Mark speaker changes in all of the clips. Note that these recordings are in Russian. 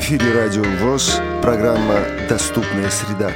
Speaker 1: эфире Радио ВОЗ, программа «Доступная среда».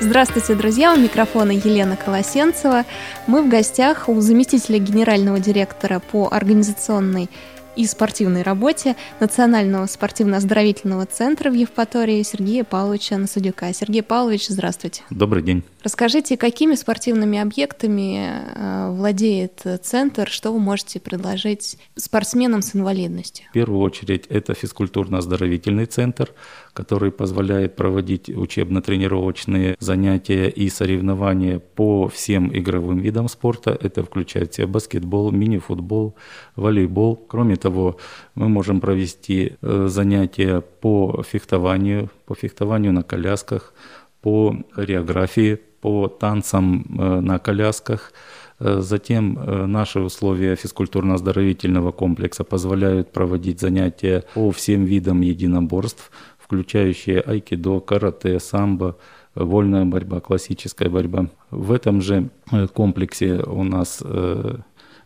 Speaker 2: Здравствуйте, друзья! У микрофона Елена Колосенцева. Мы в гостях у заместителя генерального директора по организационной и спортивной работе Национального спортивно-оздоровительного центра в Евпатории Сергея Павловича Насудюка. Сергей Павлович, здравствуйте.
Speaker 3: Добрый день.
Speaker 2: Расскажите, какими спортивными объектами э, владеет центр, что вы можете предложить спортсменам с инвалидностью?
Speaker 3: В первую очередь это физкультурно-оздоровительный центр, который позволяет проводить учебно-тренировочные занятия и соревнования по всем игровым видам спорта. Это включает в себя баскетбол, мини-футбол, волейбол. Кроме того, мы можем провести э, занятия по фехтованию, по фехтованию на колясках, по хореографии, по танцам э, на колясках. Э, затем э, наши условия физкультурно-оздоровительного комплекса позволяют проводить занятия по всем видам единоборств, включающие айкидо, карате, самбо, вольная борьба, классическая борьба. В этом же комплексе у нас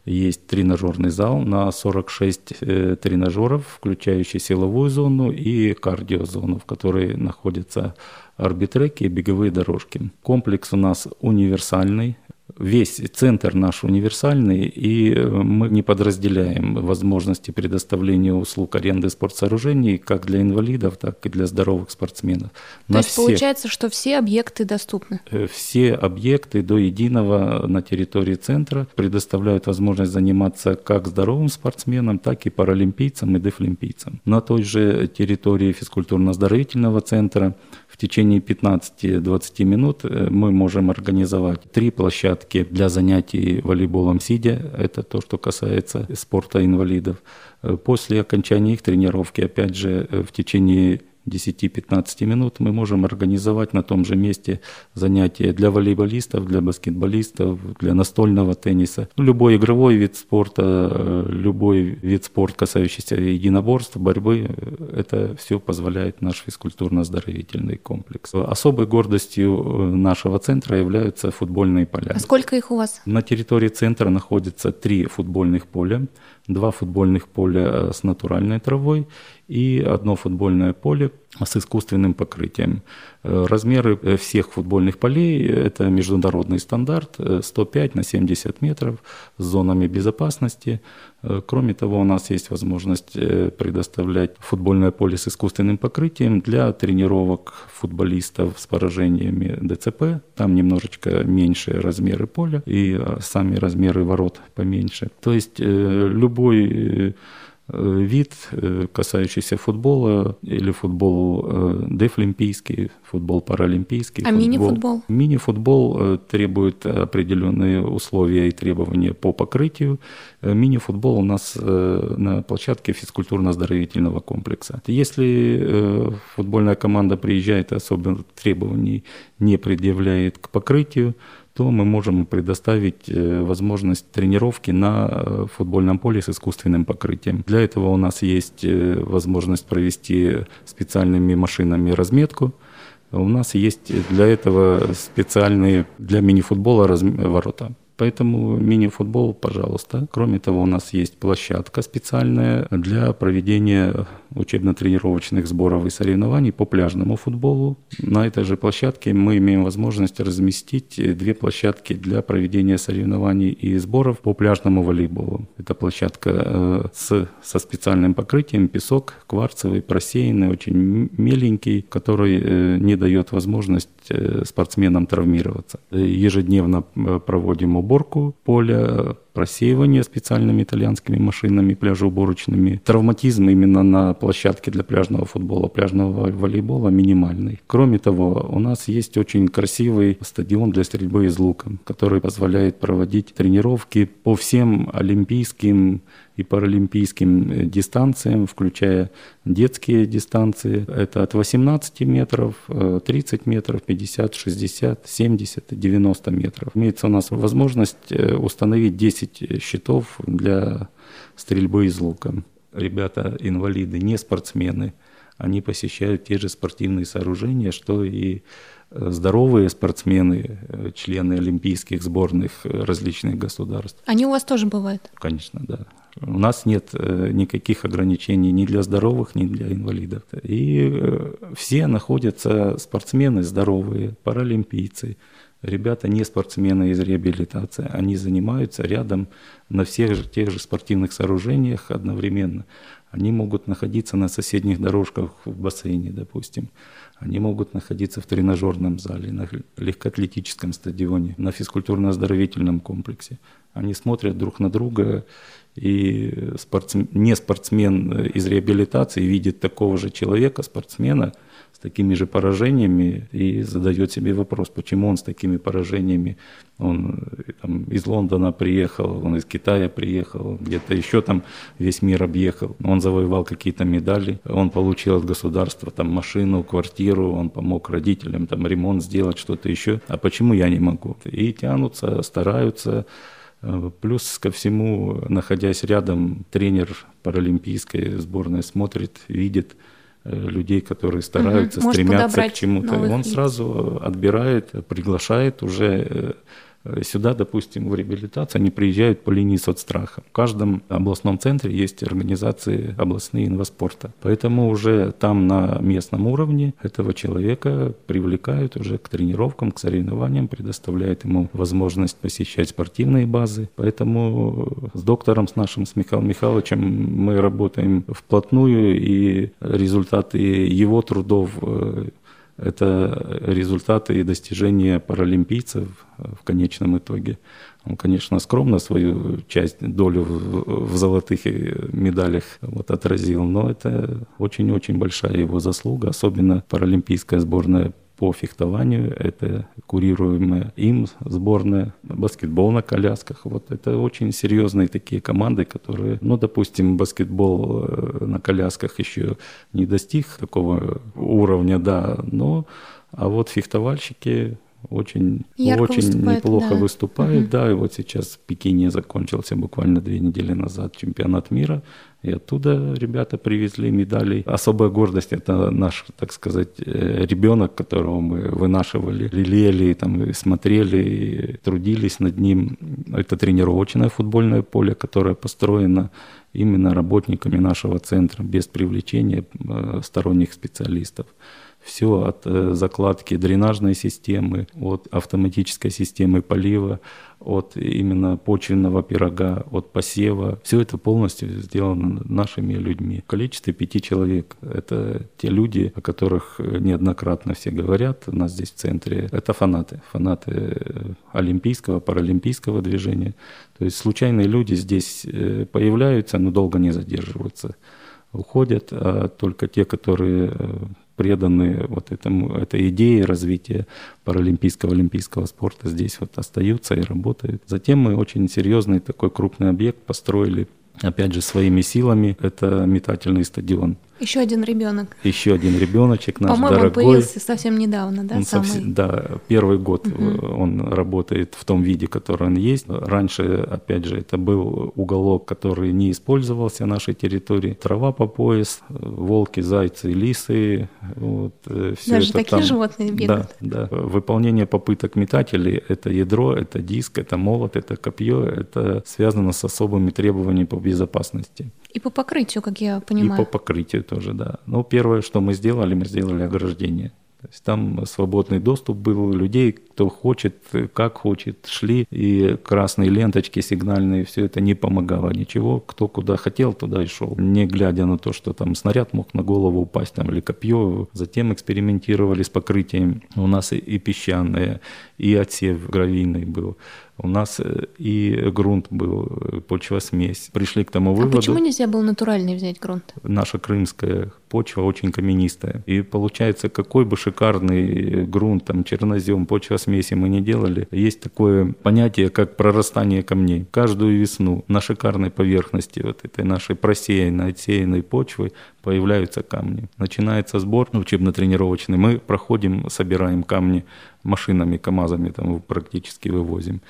Speaker 3: есть тренажерный зал на 46 тренажеров, включающий силовую зону и кардиозону, в которой находятся арбитреки и беговые дорожки. Комплекс у нас универсальный, весь центр наш универсальный, и э, мы не подразделяем возможности предоставления услуг аренды спортсооружений как для инвалидов, так и для здоровых спортсменов.
Speaker 2: То на есть все, получается, что все объекты доступны?
Speaker 3: Э, все объекты до единого на территории центра предоставляют возможность заниматься как здоровым спортсменам, так и паралимпийцам и дефлимпийцам. На той же территории физкультурно-оздоровительного центра в течение 15-20 минут э, мы можем организовать три площадки для занятий волейболом сидя. Это то, что касается спорта инвалидов. Э, после окончания их тренировки, опять же, э, в течение 10-15 минут мы можем организовать на том же месте занятия для волейболистов, для баскетболистов, для настольного тенниса. Любой игровой вид спорта, э, любой вид спорта, касающийся единоборств, борьбы, э, это все позволяет наш физкультурно-оздоровительный комплекс. Особой гордостью э, нашего центра являются футбольные поля.
Speaker 2: А сколько их у вас?
Speaker 3: На территории центра находится три футбольных поля два футбольных поля с натуральной травой и одно футбольное поле с искусственным покрытием. Э, размеры э, всех футбольных полей – это международный стандарт 105 на 70 метров с зонами безопасности. Кроме того, у нас есть возможность предоставлять футбольное поле с искусственным покрытием для тренировок футболистов с поражениями ДЦП. Там немножечко меньше размеры поля и сами размеры ворот поменьше. То есть любой э, вид, э, касающийся футбола, или футбол э, дефлимпийский, футбол паралимпийский.
Speaker 2: А футбол. мини-футбол?
Speaker 3: Мини-футбол требует определенные условия и требования по покрытию. Мини-футбол у нас на площадке физкультурно-оздоровительного комплекса. Если футбольная команда приезжает особенно требований не предъявляет к покрытию, то мы можем предоставить э, возможность тренировки на э, футбольном поле с искусственным покрытием. Для этого у нас есть э, возможность провести специальными машинами разметку. У нас есть для этого специальные для мини-футбола ворота. Поэтому мини-футбол, пожалуйста. Кроме того, у нас есть площадка специальная для проведения учебно-тренировочных сборов и соревнований по пляжному футболу. На этой же площадке мы имеем возможность разместить две площадки для проведения соревнований и сборов по пляжному волейболу. Это площадка э, с, со специальным покрытием, песок кварцевый, просеянный, очень меленький, который э, не дает возможность э, спортсменам травмироваться. Ежедневно проводим уборку поля, просеивание специальными итальянскими машинами пляжеуборочными. Травматизм именно на площадке для пляжного футбола, пляжного волейбола минимальный. Кроме того, у нас есть очень красивый стадион для стрельбы из лука, который позволяет проводить тренировки по всем олимпийским и паралимпийским э, дистанциям, включая детские дистанции. Это от 18 метров, 30 э, метров, 50, 60, 70, 90 метров. Имеется у нас возможность э, установить 10 щитов для стрельбы из лука. Ребята инвалиды, не спортсмены, они посещают те же спортивные сооружения, что и здоровые спортсмены, члены олимпийских сборных различных государств.
Speaker 2: Они у вас тоже бывают?
Speaker 3: Конечно, да. У нас нет э, никаких ограничений ни для здоровых, ни для инвалидов. И э, все находятся спортсмены здоровые, паралимпийцы, ребята не спортсмены из реабилитации, они занимаются рядом на всех же, тех же спортивных сооружениях одновременно. Они могут находиться на соседних дорожках в бассейне, допустим. Они могут находиться в тренажерном зале, на легкоатлетическом стадионе, на физкультурно-оздоровительном комплексе. Они смотрят друг на друга, и спортсмен, не спортсмен из реабилитации видит такого же человека, спортсмена, с такими же поражениями и задает себе вопрос, почему он с такими поражениями, он там, из Лондона приехал, он из Китая приехал, где-то еще там весь мир объехал, он завоевал какие-то медали, он получил от государства там машину, квартиру, он помог родителям там ремонт сделать, что-то еще, а почему я не могу? И тянутся, стараются, Плюс ко всему, находясь рядом, тренер паралимпийской сборной смотрит, видит, Э, людей, которые стараются, угу. стремятся к чему-то. Он лиц. сразу отбирает, приглашает уже э, Э, сюда, допустим, в реабилитацию они приезжают по линии соцстраха. В каждом областном центре есть организации областные инваспорта. Поэтому уже там на местном уровне этого человека привлекают уже к тренировкам, к соревнованиям, предоставляют ему возможность посещать спортивные базы. Поэтому с доктором, с нашим, с Михаилом Михайловичем мы работаем вплотную, и результаты его трудов э, это результаты и достижения паралимпийцев в конечном итоге. Он, конечно, скромно свою часть, долю в, в золотых медалях вот отразил, но это очень-очень большая его заслуга, особенно паралимпийская сборная по фехтованию, это курируемая им сборная, баскетбол на колясках. Вот это очень серьезные такие команды, которые, ну, допустим, баскетбол э, на колясках еще не достиг такого уровня, да, но а вот фехтовальщики очень, очень неплохо да. выступают. Угу. Да, и вот сейчас в Пекине закончился буквально две недели назад чемпионат мира. И оттуда ребята привезли медали. Особая гордость – это наш, так сказать, э, ребенок, которого мы вынашивали, лелеяли, там, смотрели, трудились над ним. Это тренировочное футбольное поле, которое построено именно работниками нашего центра, без привлечения э, сторонних специалистов все от э, закладки дренажной системы, от автоматической системы полива, от именно почвенного пирога, от посева. Все это полностью сделано нашими людьми. В количестве пяти человек. Это те люди, о которых неоднократно все говорят у нас здесь в центре. Это фанаты. Фанаты э, олимпийского, паралимпийского движения. То есть случайные люди здесь э, появляются, но долго не задерживаются уходят, а только те, которые преданы вот этому, этой идее развития паралимпийского олимпийского спорта здесь вот остаются и работают. Затем мы очень серьезный такой крупный объект построили опять же, своими силами. Это метательный стадион.
Speaker 2: Еще один ребенок.
Speaker 3: Еще один ребеночек наш
Speaker 2: По-моему,
Speaker 3: дорогой.
Speaker 2: появился совсем недавно, да?
Speaker 3: Он
Speaker 2: самый...
Speaker 3: совсем, да, первый год угу. он работает в том виде, который он есть. Раньше, опять же, это был уголок, который не использовался нашей территории. Трава по пояс, волки, зайцы, лисы. Вот,
Speaker 2: э, все Даже это такие там. животные бегают.
Speaker 3: Да, да. Выполнение попыток метателей – это ядро, это диск, это молот, это копье. Это связано с особыми требованиями по безопасности.
Speaker 2: И по покрытию, как я понимаю.
Speaker 3: И по покрытию тоже, да. Ну, первое, что мы сделали, мы сделали ограждение. То есть там свободный доступ был людей, кто хочет, как хочет, шли, и красные ленточки сигнальные, все это не помогало ничего. Кто куда хотел, туда и шел. Не глядя на то, что там снаряд мог на голову упасть там, или копье. Затем экспериментировали с покрытием. У нас и, и песчаное, и отсев гравийный был. У нас э, и грунт был, э, почва-смесь. Пришли к тому выводу... А
Speaker 2: почему нельзя было натуральный взять грунт?
Speaker 3: Наша крымская почва очень каменистая. И получается, какой бы шикарный грунт, там, чернозем, почва-смеси мы не делали, есть такое понятие, как прорастание камней. Каждую весну на шикарной поверхности вот этой нашей просеянной, отсеянной почвы появляются камни. Начинается сбор учебно-тренировочный. Мы проходим, собираем камни машинами, КАМАЗами там практически вывозим.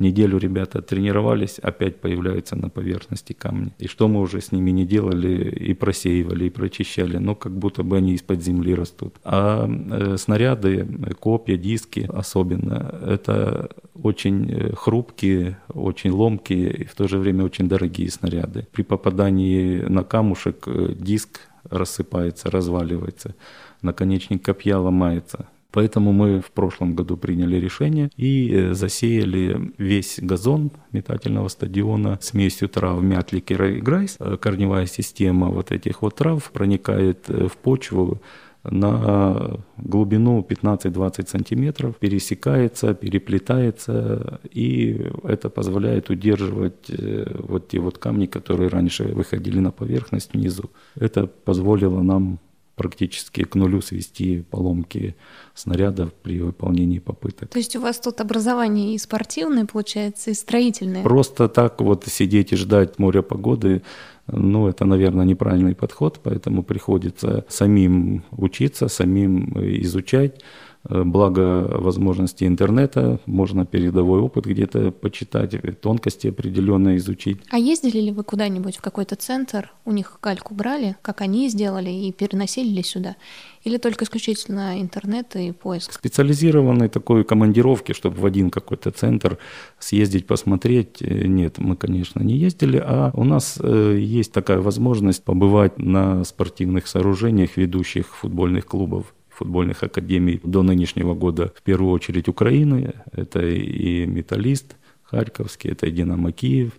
Speaker 3: Неделю ребята тренировались, опять появляются на поверхности камни. И что мы уже с ними не делали, и просеивали, и прочищали, но как будто бы они из-под земли растут. А э, снаряды, копья, диски особенно, это очень э, хрупкие, очень ломкие и в то же время очень дорогие снаряды. При попадании на камушек э, диск рассыпается, разваливается, наконечник копья ломается. Поэтому мы в прошлом году приняли решение и э, засеяли весь газон метательного стадиона смесью трав мятлик и грайс. Э, корневая система вот этих вот трав проникает э, в почву на глубину 15-20 сантиметров, пересекается, переплетается, и это позволяет удерживать вот те вот камни, которые раньше выходили на поверхность внизу. Это позволило нам практически к нулю свести поломки снарядов при выполнении попыток.
Speaker 2: То есть у вас тут образование и спортивное, получается, и строительное?
Speaker 3: Просто так вот сидеть и ждать моря погоды, ну, это, наверное, неправильный подход, поэтому приходится самим учиться, самим изучать, благо возможности интернета, можно передовой опыт где-то почитать, тонкости определенно изучить.
Speaker 2: А ездили ли вы куда-нибудь в какой-то центр, у них кальку брали, как они сделали, и переносили ли сюда? Или только исключительно интернет и поиск?
Speaker 3: Специализированной такой командировки, чтобы в один какой-то центр съездить, посмотреть, э, нет, мы, конечно, не ездили, а у нас э, есть такая возможность побывать на спортивных сооружениях ведущих футбольных клубов футбольных академий до нынешнего года, в первую очередь Украины. Это и «Металлист» Харьковский, это и «Динамо Киев»,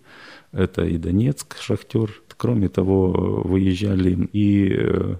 Speaker 3: это и Донецк, «Шахтер». Кроме того, выезжали и э,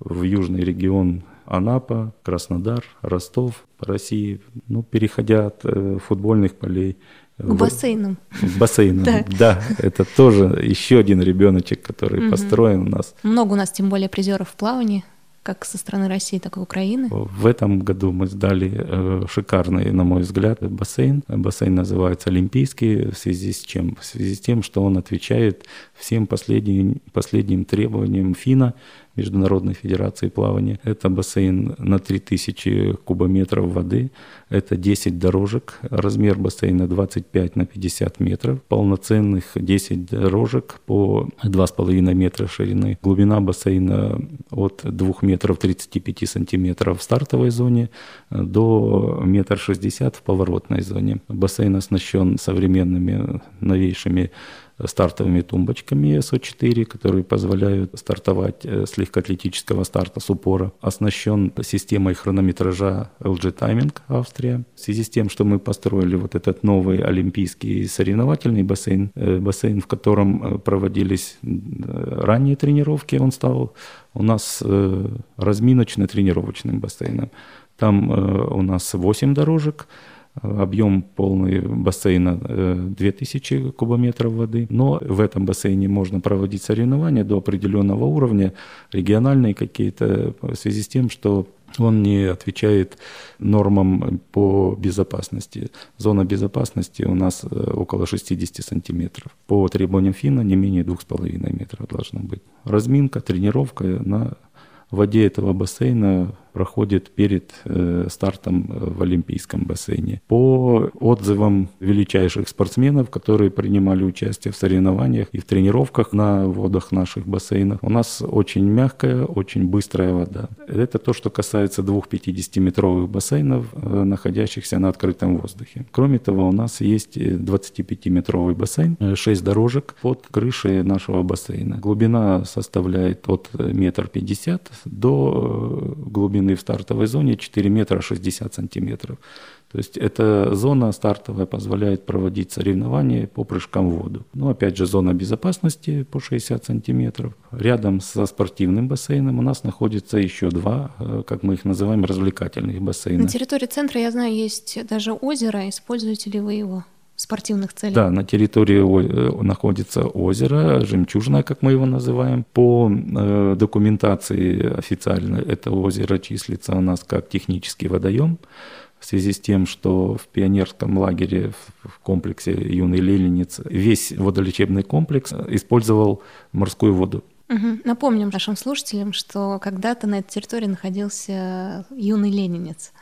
Speaker 3: в южный регион Анапа, Краснодар, Ростов по России, ну, переходя от э, футбольных полей
Speaker 2: к бассейнам.
Speaker 3: К бассейнам, да. да. Это тоже еще один ребеночек, который построен у нас.
Speaker 2: Много у нас, тем более, призеров в плавании как со стороны России, так и Украины?
Speaker 3: В этом году мы сдали э, шикарный, на мой взгляд, бассейн. Бассейн называется Олимпийский, в связи с чем? В связи с тем, что он отвечает всем последним, последним требованиям ФИНа, Международной Федерации плавания. Это бассейн на 3000 кубометров воды, это 10 дорожек, размер бассейна 25 на 50 метров, полноценных 10 дорожек по 2,5 метра ширины. Глубина бассейна от 2 метров 35 сантиметров в стартовой зоне до метр шестьдесят в поворотной зоне. Бассейн оснащен современными новейшими стартовыми тумбочками СО4, которые позволяют стартовать э, с легкоатлетического старта с упора. Оснащен системой хронометража LG Timing Австрия. В связи с тем, что мы построили вот этот новый олимпийский соревновательный бассейн, э, бассейн, в котором э, проводились ранние тренировки, он стал у нас разминочно-тренировочным бассейном. Там у нас 8 дорожек, Объем полный бассейна 2000 э, кубометров воды. Но в этом бассейне можно проводить соревнования до определенного уровня, региональные какие-то, в связи с тем, что он не отвечает нормам по безопасности. Зона безопасности у нас э, около 60 сантиметров. По требованиям ФИНа не менее 2,5 метра должно быть. Разминка, тренировка на воде этого бассейна проходит перед э, стартом э, в Олимпийском бассейне. По отзывам величайших спортсменов, которые принимали участие в соревнованиях и в тренировках на водах наших бассейнов, у нас очень мягкая, очень быстрая вода. Это то, что касается двух 50-метровых бассейнов, э, находящихся на открытом воздухе. Кроме того, у нас есть 25-метровый бассейн, 6 дорожек под крышей нашего бассейна. Глубина составляет от метр пятьдесят до глубины длины в стартовой зоне 4 метра 60 сантиметров. То есть эта зона стартовая позволяет проводить соревнования по прыжкам в воду. Ну, опять же, зона безопасности по 60 сантиметров. Рядом со спортивным бассейном у нас находится еще два, э, как мы их называем, развлекательных бассейна.
Speaker 2: На территории центра, я знаю, есть даже озеро. Используете ли вы его? Спортивных целях.
Speaker 3: Да, на территории э, находится озеро, жемчужное, как мы его называем. По э, документации официально это озеро числится у нас как технический водоем в связи с тем, что в пионерском лагере в комплексе «Юный Ленинец» весь водолечебный комплекс использовал морскую воду.
Speaker 2: Угу. Напомним нашим слушателям, что когда-то на этой территории находился юный ленинец.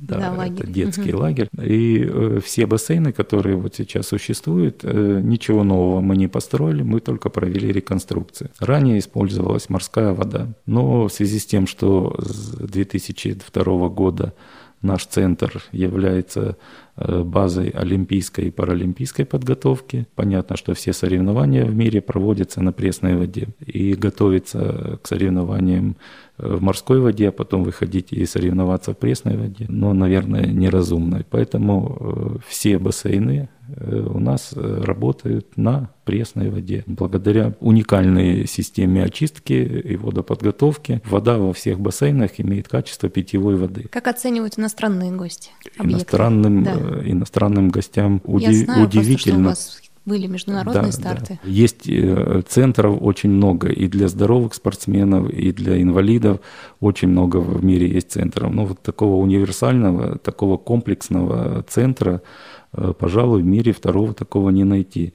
Speaker 3: Да,
Speaker 2: да лагерь.
Speaker 3: это детский угу. лагерь. И э, все бассейны, которые вот сейчас существуют, э, ничего нового мы не построили, мы только провели реконструкцию. Ранее использовалась морская вода, но в связи с тем, что с 2002 года наш центр является базой олимпийской и паралимпийской подготовки. Понятно, что все соревнования в мире проводятся на пресной воде. И готовиться к соревнованиям э, в морской воде, а потом выходить и соревноваться в пресной воде, но, наверное, неразумно. Поэтому э, все бассейны у нас работают на пресной воде. Благодаря уникальной системе очистки и водоподготовки вода во всех бассейнах имеет качество питьевой воды.
Speaker 2: Как оценивают иностранные гости?
Speaker 3: Объекты? Иностранным да иностранным гостям уди-
Speaker 2: Я знаю,
Speaker 3: удивительно.
Speaker 2: Просто, что у вас были международные
Speaker 3: да,
Speaker 2: старты.
Speaker 3: Да. Есть э, центров очень много и для здоровых спортсменов, и для инвалидов. Очень много в мире есть центров. Но вот такого универсального, такого комплексного центра, э, пожалуй, в мире второго такого не найти.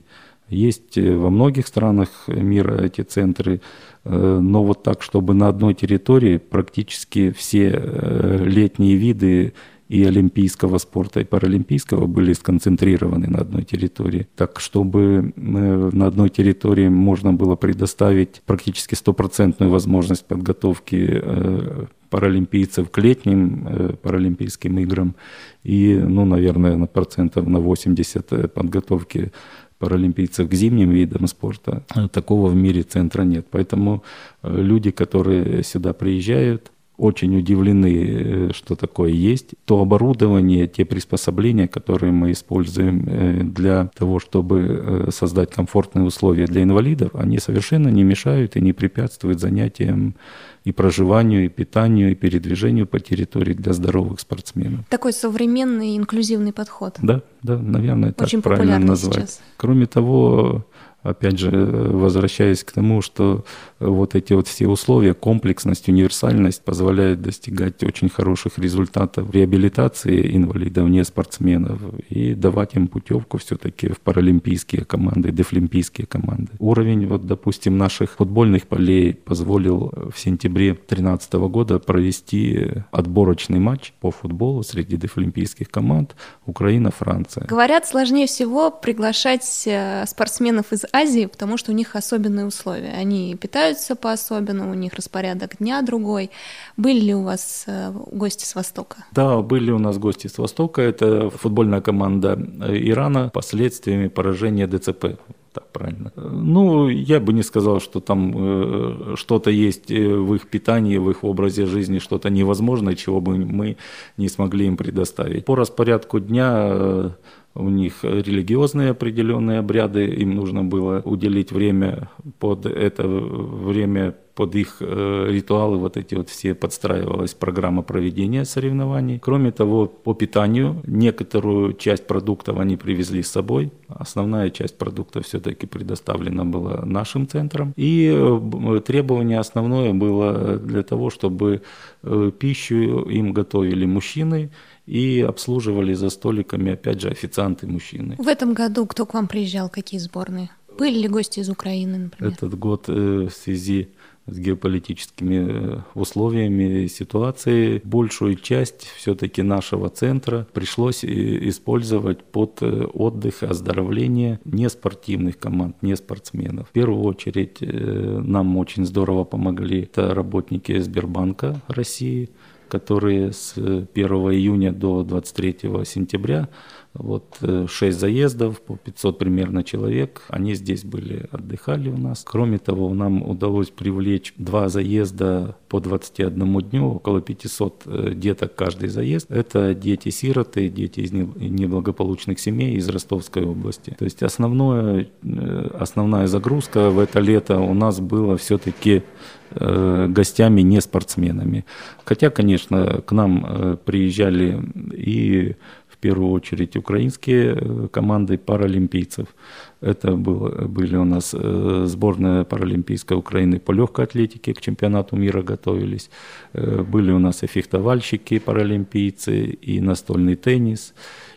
Speaker 3: Есть э, во многих странах мира эти центры, но вот так, чтобы на одной территории практически все летние виды и олимпийского спорта, и паралимпийского были сконцентрированы на одной территории. Так, чтобы э, на одной территории можно было предоставить практически стопроцентную возможность подготовки э, паралимпийцев к летним э, паралимпийским играм и, ну, наверное, на процентов на 80 подготовки паралимпийцев к зимним видам спорта. Такого в мире центра нет. Поэтому люди, которые сюда приезжают, очень удивлены, э, что такое есть. То оборудование, те приспособления, которые мы используем э, для того, чтобы э, создать комфортные условия для инвалидов, они совершенно не мешают и не препятствуют занятиям и проживанию, и питанию, и передвижению по территории для здоровых спортсменов.
Speaker 2: Такой современный инклюзивный подход.
Speaker 3: Да, да, наверное, так
Speaker 2: Очень
Speaker 3: правильно назвать.
Speaker 2: Сейчас.
Speaker 3: Кроме того, опять же, возвращаясь к тому, что вот эти вот все условия, комплексность, универсальность позволяют достигать очень хороших результатов реабилитации инвалидов, не спортсменов, и давать им путевку все-таки в паралимпийские команды, дефлимпийские команды. Уровень, вот, допустим, наших футбольных полей позволил в сентябре 2013 года провести отборочный матч по футболу среди дефлимпийских команд Украина-Франция.
Speaker 2: Говорят, сложнее всего приглашать э, спортсменов из Азии, потому что у них особенные условия. Они питаются по-особенному, у них распорядок дня другой. Были ли у вас э, гости с Востока?
Speaker 3: Да, были у нас гости с Востока. Это футбольная команда э, Ирана последствиями поражения ДЦП так правильно. Ну, я бы не сказал, что там э, что-то есть э, в их питании, в их образе жизни, что-то невозможное, чего бы мы не смогли им предоставить. По распорядку дня э, у них религиозные определенные обряды, им нужно было уделить время под это время, под их э, ритуалы, вот эти вот все подстраивалась программа проведения соревнований. Кроме того, по питанию некоторую часть продуктов они привезли с собой, основная часть продуктов все-таки предоставлена была нашим центром. И э, требование основное было для того, чтобы э, пищу им готовили мужчины, и обслуживали за столиками, опять же, официанты мужчины.
Speaker 2: В этом году кто к вам приезжал, какие сборные? Были ли гости из Украины, например?
Speaker 3: Этот год э, в связи с геополитическими э, условиями и ситуацией большую часть все-таки нашего центра пришлось использовать под э, отдых и оздоровление неспортивных команд, не спортсменов. В первую очередь нам очень здорово помогли это работники Сбербанка России, которые с 1 июня до 23 сентября вот э, шесть заездов по 500 примерно человек. Они здесь были, отдыхали у нас. Кроме того, нам удалось привлечь два заезда по 21 дню, около 500 э, деток каждый заезд. Это дети-сироты, дети из неблагополучных семей из Ростовской области. То есть основное, э, основная загрузка в это лето у нас была все-таки гостями, не спортсменами. Хотя, конечно, к нам приезжали и первую очередь украинские э, команды паралимпийцев. Это было, были у нас э, сборная паралимпийской Украины по легкой атлетике, к чемпионату мира готовились. Э, были у нас и фехтовальщики паралимпийцы, и настольный теннис,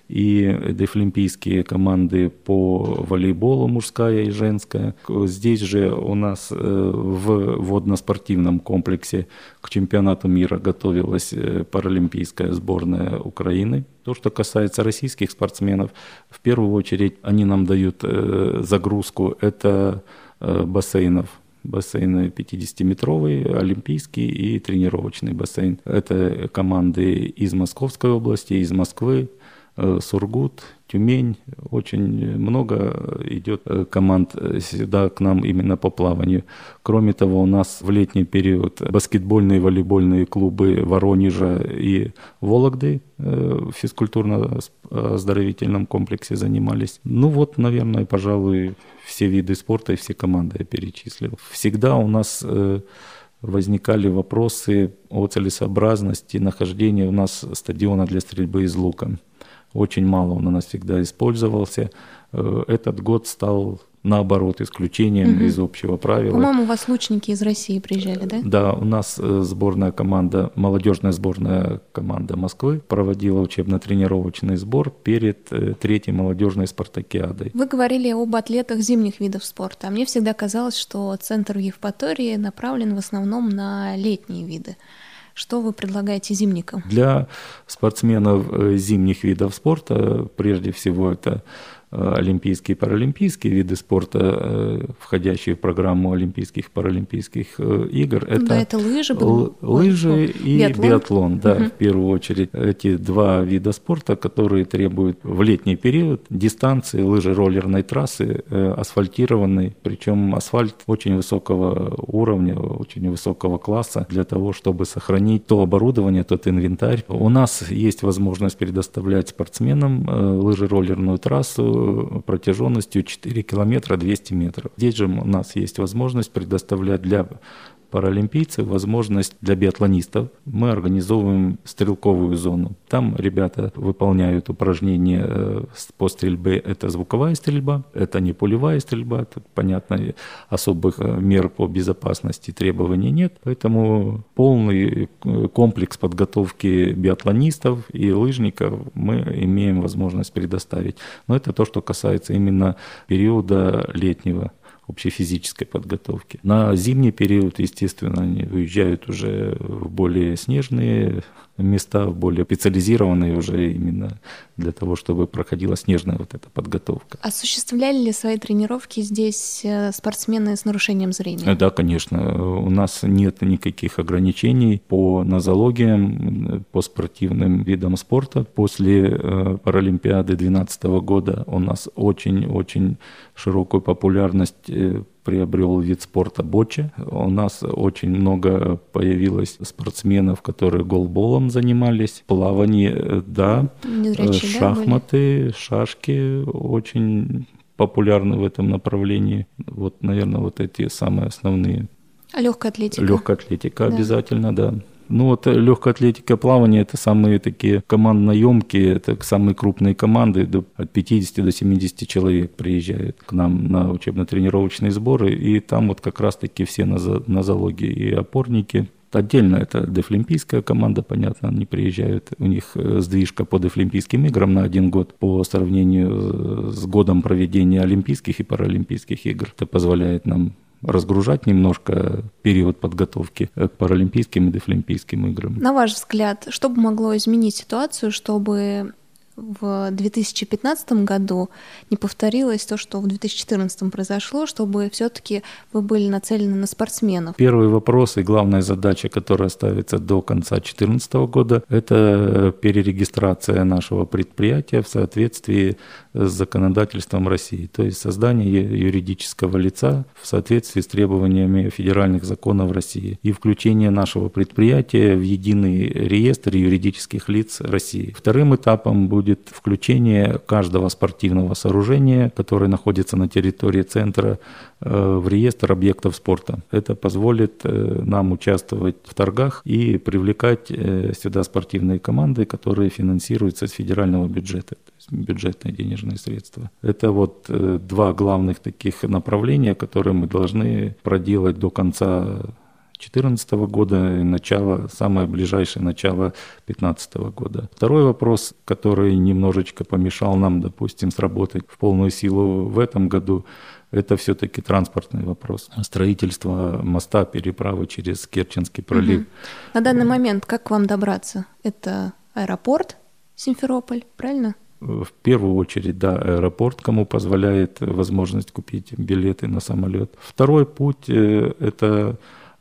Speaker 3: и дефлимпийские команды по волейболу, мужская и женская. Здесь же у нас в водно-спортивном комплексе к чемпионату мира готовилась паралимпийская сборная Украины. То, что касается российских спортсменов, в первую очередь они нам дают загрузку, это бассейнов бассейн 50-метровый, олимпийский и тренировочный бассейн. Это команды из Московской области, из Москвы, э, Сургут, Тюмень. Очень много идет э, команд сюда к нам именно по плаванию. Кроме того, у нас в летний период баскетбольные и волейбольные клубы Воронежа и Вологды э, в физкультурно-оздоровительном комплексе занимались. Ну вот, наверное, пожалуй, все виды спорта и все команды я перечислил. Всегда у нас э, возникали вопросы о целесообразности нахождения у нас стадиона для стрельбы из лука. Очень мало он у нас всегда использовался. Э, этот год стал наоборот, исключением угу. из общего правила.
Speaker 2: По-моему, у вас лучники из России приезжали, да?
Speaker 3: Да, у нас э, сборная команда, молодежная сборная команда Москвы проводила учебно-тренировочный сбор перед э, третьей молодежной спартакиадой.
Speaker 2: Вы говорили об атлетах зимних видов спорта, а мне всегда казалось, что центр Евпатории направлен в основном на летние виды. Что вы предлагаете зимникам?
Speaker 3: Для спортсменов э, зимних видов спорта, прежде всего, это Э, олимпийские и паралимпийские виды спорта, э, входящие в программу Олимпийских и Паралимпийских э, игр.
Speaker 2: Это, да, это лыжи, был...
Speaker 3: лыжи Ой, и биатлон, биатлон да, угу. в первую очередь. Эти два вида спорта, которые требуют в летний период дистанции лыжи роллерной трассы асфальтированной, причем асфальт очень высокого уровня, очень высокого класса для того, чтобы сохранить то оборудование, тот инвентарь. У нас есть возможность предоставлять спортсменам лыжи роллерную трассу протяженностью 4 километра 200 метров. Здесь же у нас есть возможность предоставлять для паралимпийцев возможность для биатлонистов. Мы организовываем стрелковую зону. Там ребята выполняют упражнения э, по стрельбе. Это звуковая стрельба, это не пулевая стрельба. Тут, понятно, особых э, мер по безопасности требований нет. Поэтому полный э, комплекс подготовки биатлонистов и лыжников мы имеем возможность предоставить. Но это то, что касается именно периода летнего общей физической подготовки. На зимний период, естественно, они уезжают уже в более снежные места, более специализированные уже именно для того, чтобы проходила снежная вот эта подготовка.
Speaker 2: Осуществляли ли свои тренировки здесь э, спортсмены с нарушением зрения?
Speaker 3: Да, конечно. У нас нет никаких ограничений по нозологиям, по спортивным видам спорта. После э, Паралимпиады 2012 года у нас очень-очень широкую популярность э, приобрел вид спорта боча. У нас очень много появилось спортсменов, которые голболом занимались, плавание, э, да,
Speaker 2: Незрячие,
Speaker 3: шахматы, да, шашки очень популярны в этом направлении. Вот, наверное, вот эти самые основные.
Speaker 2: Легкая атлетика?
Speaker 3: Легкая атлетика да. обязательно, да. Ну вот э, легкая атлетика плавание это самые такие командно-емкие, это самые крупные команды, от 50 до 70 человек приезжают к нам на учебно-тренировочные сборы, и там вот как раз-таки все нозологии и опорники, Отдельно это дефлимпийская команда, понятно, они приезжают. У них э, сдвижка по дефлимпийским играм на один год по сравнению э, с годом проведения Олимпийских и Паралимпийских игр. Это позволяет нам разгружать немножко период подготовки к Паралимпийским и Дефлимпийским играм.
Speaker 2: На ваш взгляд, что бы могло изменить ситуацию, чтобы в 2015 году не повторилось то, что в 2014 произошло, чтобы все-таки вы были нацелены на спортсменов?
Speaker 3: Первый вопрос и главная задача, которая ставится до конца 2014 года, это перерегистрация нашего предприятия в соответствии с законодательством России, то есть создание юридического лица в соответствии с требованиями федеральных законов России и включение нашего предприятия в единый реестр юридических лиц России. Вторым этапом будет будет включение каждого спортивного сооружения, которое находится на территории центра, э, в реестр объектов спорта. Это позволит э, нам участвовать в торгах и привлекать э, сюда спортивные команды, которые финансируются с федерального бюджета, то есть бюджетные денежные средства. Это вот два главных таких направления, которые мы должны проделать до конца 2014 года и начало, самое ближайшее начало 2015 года. Второй вопрос, который немножечко помешал нам, допустим, сработать в полную силу в этом году, это все-таки транспортный вопрос. Строительство моста, переправы через Керченский пролив. Угу.
Speaker 2: На данный момент как к вам добраться? Это аэропорт Симферополь, правильно?
Speaker 3: В первую очередь, да, аэропорт, кому позволяет возможность купить билеты на самолет. Второй путь э, – это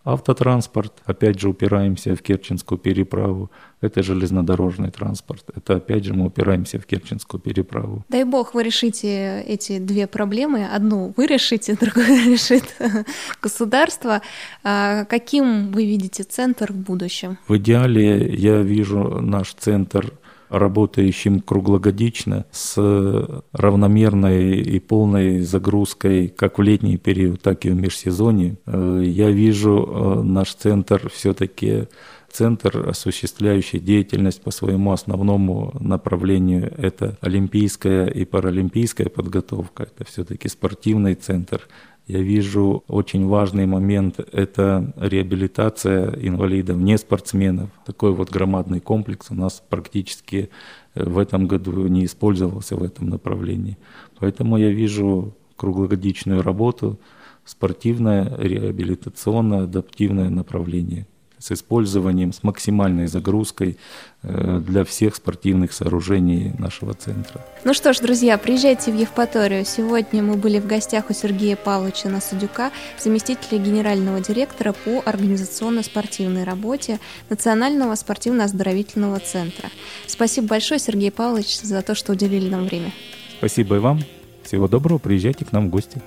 Speaker 3: автотранспорт. Опять же, упираемся в Керченскую переправу. Это железнодорожный транспорт. Это опять же мы упираемся в Керченскую переправу.
Speaker 2: Дай бог вы решите эти две проблемы. Одну вы решите, другую решит государство. А каким вы видите центр в будущем?
Speaker 3: В идеале я вижу наш центр – работающим круглогодично с равномерной и полной загрузкой как в летний период, так и в межсезонье. Э, я вижу э, наш центр все-таки центр, осуществляющий деятельность по своему основному направлению. Это олимпийская и паралимпийская подготовка. Это все-таки спортивный центр я вижу очень важный момент – это реабилитация инвалидов, не спортсменов. Такой вот громадный комплекс у нас практически э, в этом году не использовался в этом направлении. Поэтому я вижу круглогодичную работу, спортивное, реабилитационное, адаптивное направление – с использованием, с максимальной загрузкой э, для всех спортивных сооружений нашего центра.
Speaker 2: Ну что ж, друзья, приезжайте в Евпаторию. Сегодня мы были в гостях у Сергея Павловича Насудюка, заместителя генерального директора по организационно-спортивной работе Национального спортивно-оздоровительного центра. Спасибо большое, Сергей Павлович, за то, что уделили нам время.
Speaker 3: Спасибо и вам. Всего доброго, приезжайте к нам в гости.